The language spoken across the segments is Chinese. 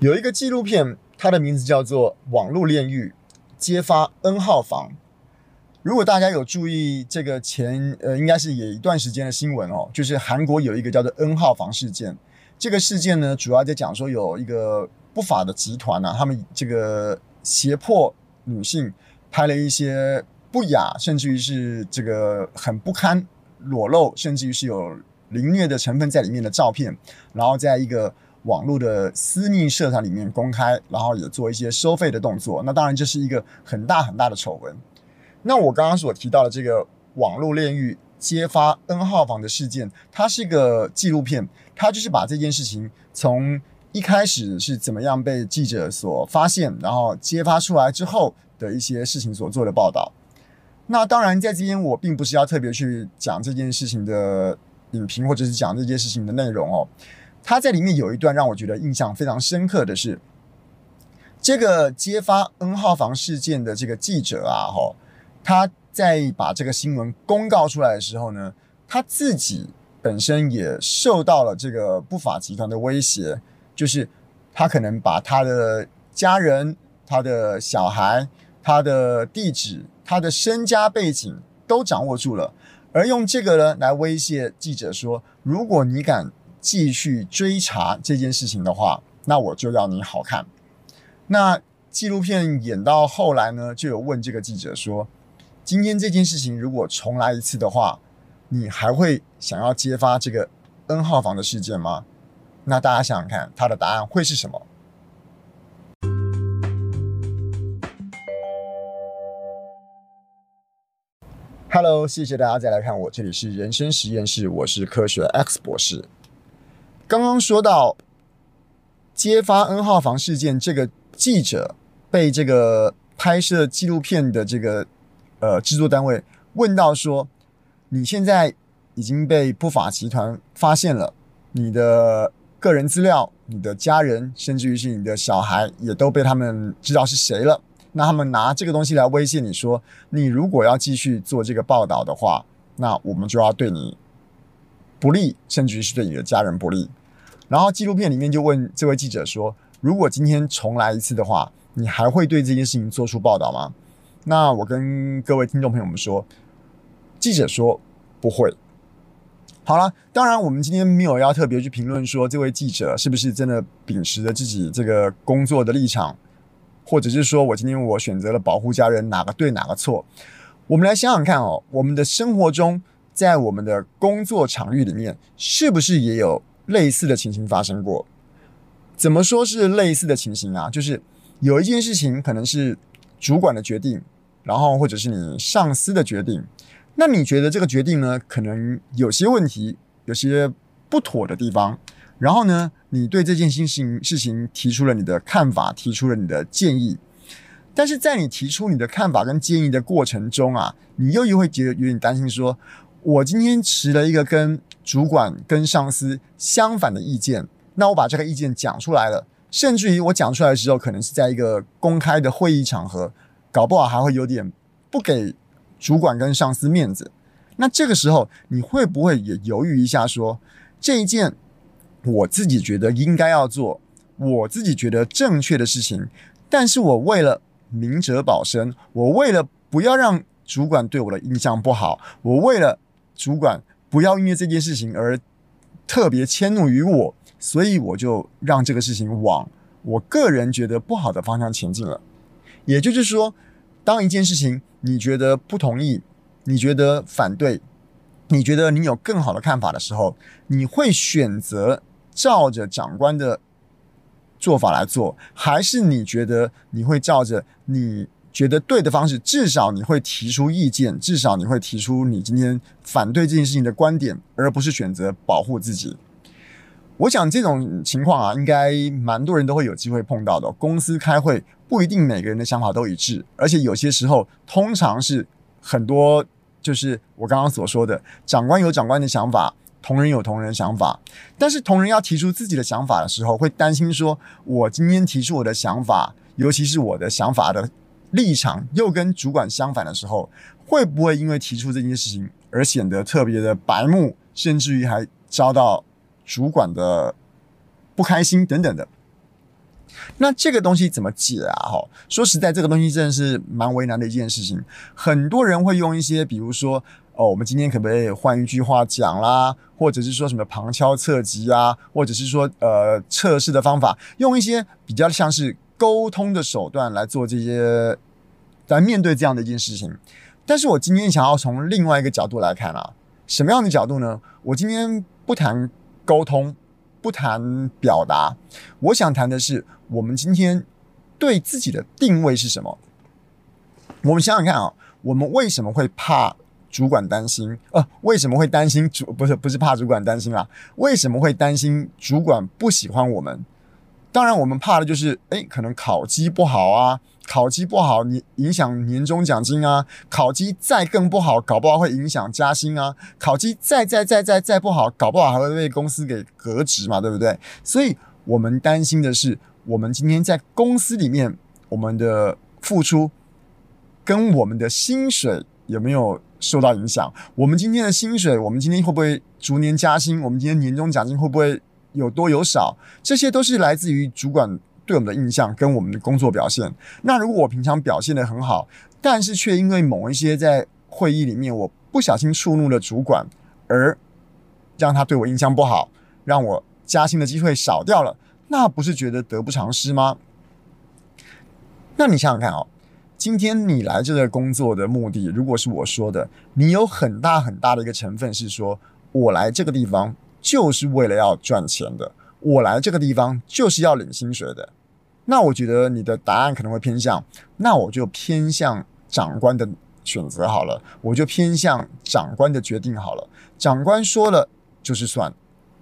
有一个纪录片，它的名字叫做《网络炼狱：揭发 N 号房》。如果大家有注意这个前呃，应该是也一段时间的新闻哦，就是韩国有一个叫做 N 号房事件。这个事件呢，主要在讲说有一个不法的集团啊，他们这个胁迫女性拍了一些不雅，甚至于是这个很不堪裸露，甚至于是有凌虐的成分在里面的照片，然后在一个。网络的私密社团里面公开，然后也做一些收费的动作。那当然这是一个很大很大的丑闻。那我刚刚所提到的这个网络炼狱揭发 N 号房的事件，它是一个纪录片，它就是把这件事情从一开始是怎么样被记者所发现，然后揭发出来之后的一些事情所做的报道。那当然在这边我并不是要特别去讲这件事情的影评，或者是讲这件事情的内容哦。他在里面有一段让我觉得印象非常深刻的是，这个揭发 N 号房事件的这个记者啊，哈，他在把这个新闻公告出来的时候呢，他自己本身也受到了这个不法集团的威胁，就是他可能把他的家人、他的小孩、他的地址、他的身家背景都掌握住了，而用这个呢来威胁记者说，如果你敢。继续追查这件事情的话，那我就要你好看。那纪录片演到后来呢，就有问这个记者说：“今天这件事情如果重来一次的话，你还会想要揭发这个 N 号房的事件吗？”那大家想想看，他的答案会是什么？Hello，谢谢大家再来看我，这里是人生实验室，我是科学 X 博士。刚刚说到揭发 N 号房事件，这个记者被这个拍摄纪录片的这个呃制作单位问到说：“你现在已经被不法集团发现了，你的个人资料、你的家人，甚至于是你的小孩，也都被他们知道是谁了。那他们拿这个东西来威胁你说，你如果要继续做这个报道的话，那我们就要对你不利，甚至于是对你的家人不利。”然后纪录片里面就问这位记者说：“如果今天重来一次的话，你还会对这件事情做出报道吗？”那我跟各位听众朋友们说，记者说不会。好了，当然我们今天没有要特别去评论说这位记者是不是真的秉持着自己这个工作的立场，或者是说我今天我选择了保护家人，哪个对哪个错？我们来想想看哦，我们的生活中，在我们的工作场域里面，是不是也有？类似的情形发生过，怎么说是类似的情形啊？就是有一件事情可能是主管的决定，然后或者是你上司的决定，那你觉得这个决定呢，可能有些问题，有些不妥的地方，然后呢，你对这件事情事情提出了你的看法，提出了你的建议，但是在你提出你的看法跟建议的过程中啊，你又又会觉得有点担心说，我今天持了一个跟主管跟上司相反的意见，那我把这个意见讲出来了，甚至于我讲出来的时候，可能是在一个公开的会议场合，搞不好还会有点不给主管跟上司面子。那这个时候，你会不会也犹豫一下说，这一件我自己觉得应该要做，我自己觉得正确的事情，但是我为了明哲保身，我为了不要让主管对我的印象不好，我为了主管。不要因为这件事情而特别迁怒于我，所以我就让这个事情往我个人觉得不好的方向前进了。也就是说，当一件事情你觉得不同意，你觉得反对，你觉得你有更好的看法的时候，你会选择照着长官的做法来做，还是你觉得你会照着你觉得对的方式，至少你会提出意见，至少你会提出你今天反对这件事情的观点，而不是选择保护自己。我想这种情况啊，应该蛮多人都会有机会碰到的。公司开会不一定每个人的想法都一致，而且有些时候通常是很多，就是我刚刚所说的，长官有长官的想法，同仁有同仁想法，但是同仁要提出自己的想法的时候，会担心说，我今天提出我的想法，尤其是我的想法的。立场又跟主管相反的时候，会不会因为提出这件事情而显得特别的白目，甚至于还遭到主管的不开心等等的？那这个东西怎么解啊？哈，说实在，这个东西真的是蛮为难的一件事情。很多人会用一些，比如说，哦，我们今天可不可以换一句话讲啦？或者是说什么旁敲侧击啊？或者是说，呃，测试的方法，用一些比较像是沟通的手段来做这些，来面对这样的一件事情。但是我今天想要从另外一个角度来看啊，什么样的角度呢？我今天不谈沟通。不谈表达，我想谈的是我们今天对自己的定位是什么？我们想想看啊，我们为什么会怕主管担心？呃，为什么会担心主？不是不是怕主管担心啊？为什么会担心主管不喜欢我们？当然，我们怕的就是，诶，可能考绩不好啊。考绩不好，你影响年终奖金啊；考绩再更不好，搞不好会影响加薪啊；考绩再再再再再不好，搞不好还会被公司给革职嘛，对不对？所以我们担心的是，我们今天在公司里面，我们的付出跟我们的薪水有没有受到影响？我们今天的薪水，我们今天会不会逐年加薪？我们今天年终奖金会不会有多有少？这些都是来自于主管。对我们的印象跟我们的工作表现，那如果我平常表现得很好，但是却因为某一些在会议里面我不小心触怒了主管，而让他对我印象不好，让我加薪的机会少掉了，那不是觉得得不偿失吗？那你想想看哦，今天你来这个工作的目的，如果是我说的，你有很大很大的一个成分是说我来这个地方就是为了要赚钱的，我来这个地方就是要领薪水的。那我觉得你的答案可能会偏向，那我就偏向长官的选择好了，我就偏向长官的决定好了。长官说了就是算，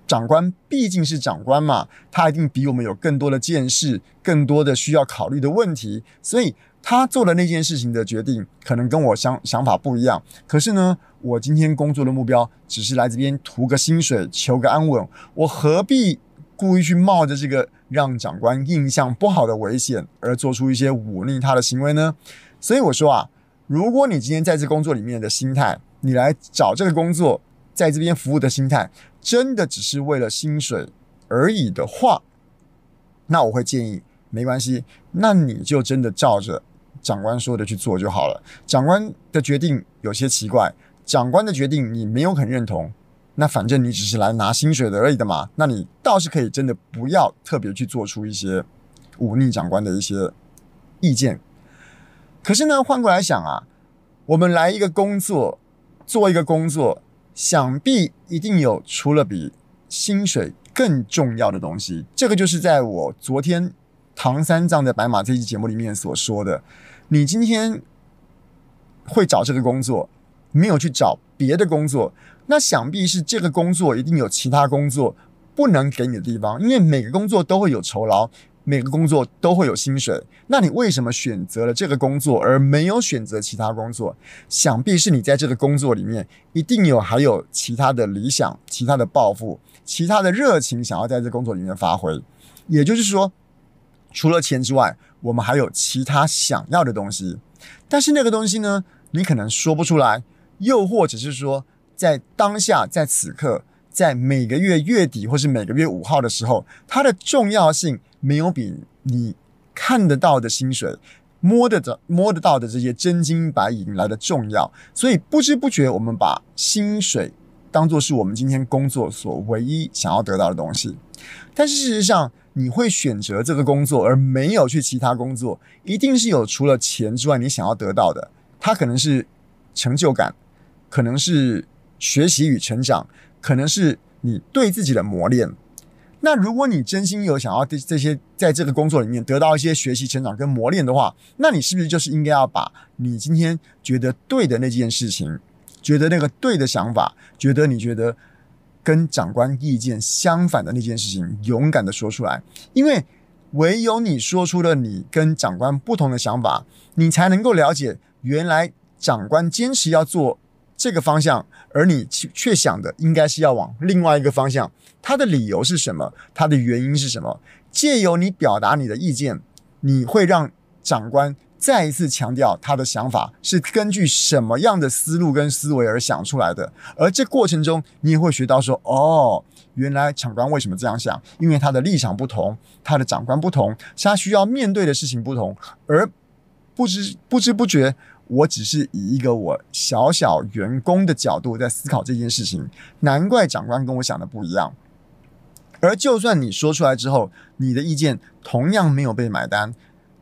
长官毕竟是长官嘛，他一定比我们有更多的见识，更多的需要考虑的问题，所以他做的那件事情的决定可能跟我想想法不一样。可是呢，我今天工作的目标只是来这边图个薪水，求个安稳，我何必故意去冒着这个让长官印象不好的危险，而做出一些忤逆他的行为呢？所以我说啊，如果你今天在这工作里面的心态，你来找这个工作，在这边服务的心态，真的只是为了薪水而已的话，那我会建议没关系，那你就真的照着长官说的去做就好了。长官的决定有些奇怪，长官的决定你没有很认同。那反正你只是来拿薪水的而已的嘛，那你倒是可以真的不要特别去做出一些忤逆长官的一些意见。可是呢，换过来想啊，我们来一个工作，做一个工作，想必一定有除了比薪水更重要的东西。这个就是在我昨天唐三藏的白马这期节目里面所说的，你今天会找这个工作，没有去找别的工作。那想必是这个工作一定有其他工作不能给你的地方，因为每个工作都会有酬劳，每个工作都会有薪水。那你为什么选择了这个工作而没有选择其他工作？想必是你在这个工作里面一定有还有其他的理想、其他的抱负、其他的热情，想要在这工作里面发挥。也就是说，除了钱之外，我们还有其他想要的东西。但是那个东西呢，你可能说不出来，又或者是说。在当下，在此刻，在每个月月底或是每个月五号的时候，它的重要性没有比你看得到的薪水、摸得着、摸得到的这些真金白银来的重要。所以不知不觉，我们把薪水当作是我们今天工作所唯一想要得到的东西。但是事实上，你会选择这个工作而没有去其他工作，一定是有除了钱之外你想要得到的。它可能是成就感，可能是。学习与成长，可能是你对自己的磨练。那如果你真心有想要这这些，在这个工作里面得到一些学习、成长跟磨练的话，那你是不是就是应该要把你今天觉得对的那件事情，觉得那个对的想法，觉得你觉得跟长官意见相反的那件事情，勇敢的说出来？因为唯有你说出了你跟长官不同的想法，你才能够了解原来长官坚持要做。这个方向，而你却想的应该是要往另外一个方向，他的理由是什么？他的原因是什么？借由你表达你的意见，你会让长官再一次强调他的想法是根据什么样的思路跟思维而想出来的，而这过程中你也会学到说，哦，原来长官为什么这样想？因为他的立场不同，他的长官不同，他需要面对的事情不同，而不知不知不觉，我只是以一个我小小员工的角度在思考这件事情，难怪长官跟我想的不一样。而就算你说出来之后，你的意见同样没有被买单。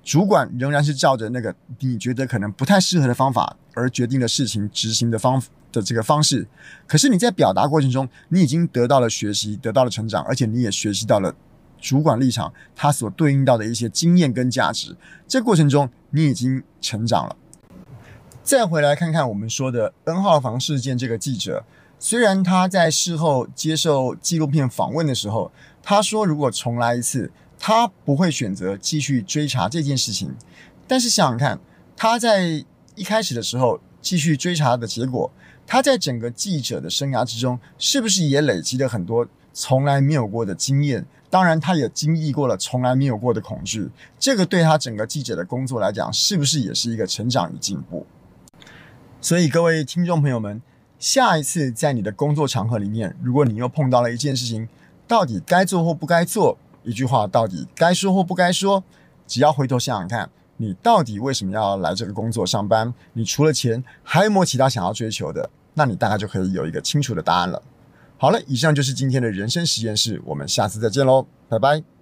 主管仍然是照着那个你觉得可能不太适合的方法而决定的事情执行的方的这个方式，可是你在表达过程中，你已经得到了学习，得到了成长，而且你也学习到了主管立场它所对应到的一些经验跟价值。这过程中，你已经成长了。再回来看看我们说的 N 号房事件这个记者，虽然他在事后接受纪录片访问的时候，他说如果重来一次。他不会选择继续追查这件事情，但是想想看，他在一开始的时候继续追查的结果，他在整个记者的生涯之中，是不是也累积了很多从来没有过的经验？当然，他也经历过了从来没有过的恐惧。这个对他整个记者的工作来讲，是不是也是一个成长与进步？所以，各位听众朋友们，下一次在你的工作场合里面，如果你又碰到了一件事情，到底该做或不该做？一句话到底该说或不该说？只要回头想想看，你到底为什么要来这个工作上班？你除了钱，还有没有其他想要追求的？那你大概就可以有一个清楚的答案了。好了，以上就是今天的人生实验室，我们下次再见喽，拜拜。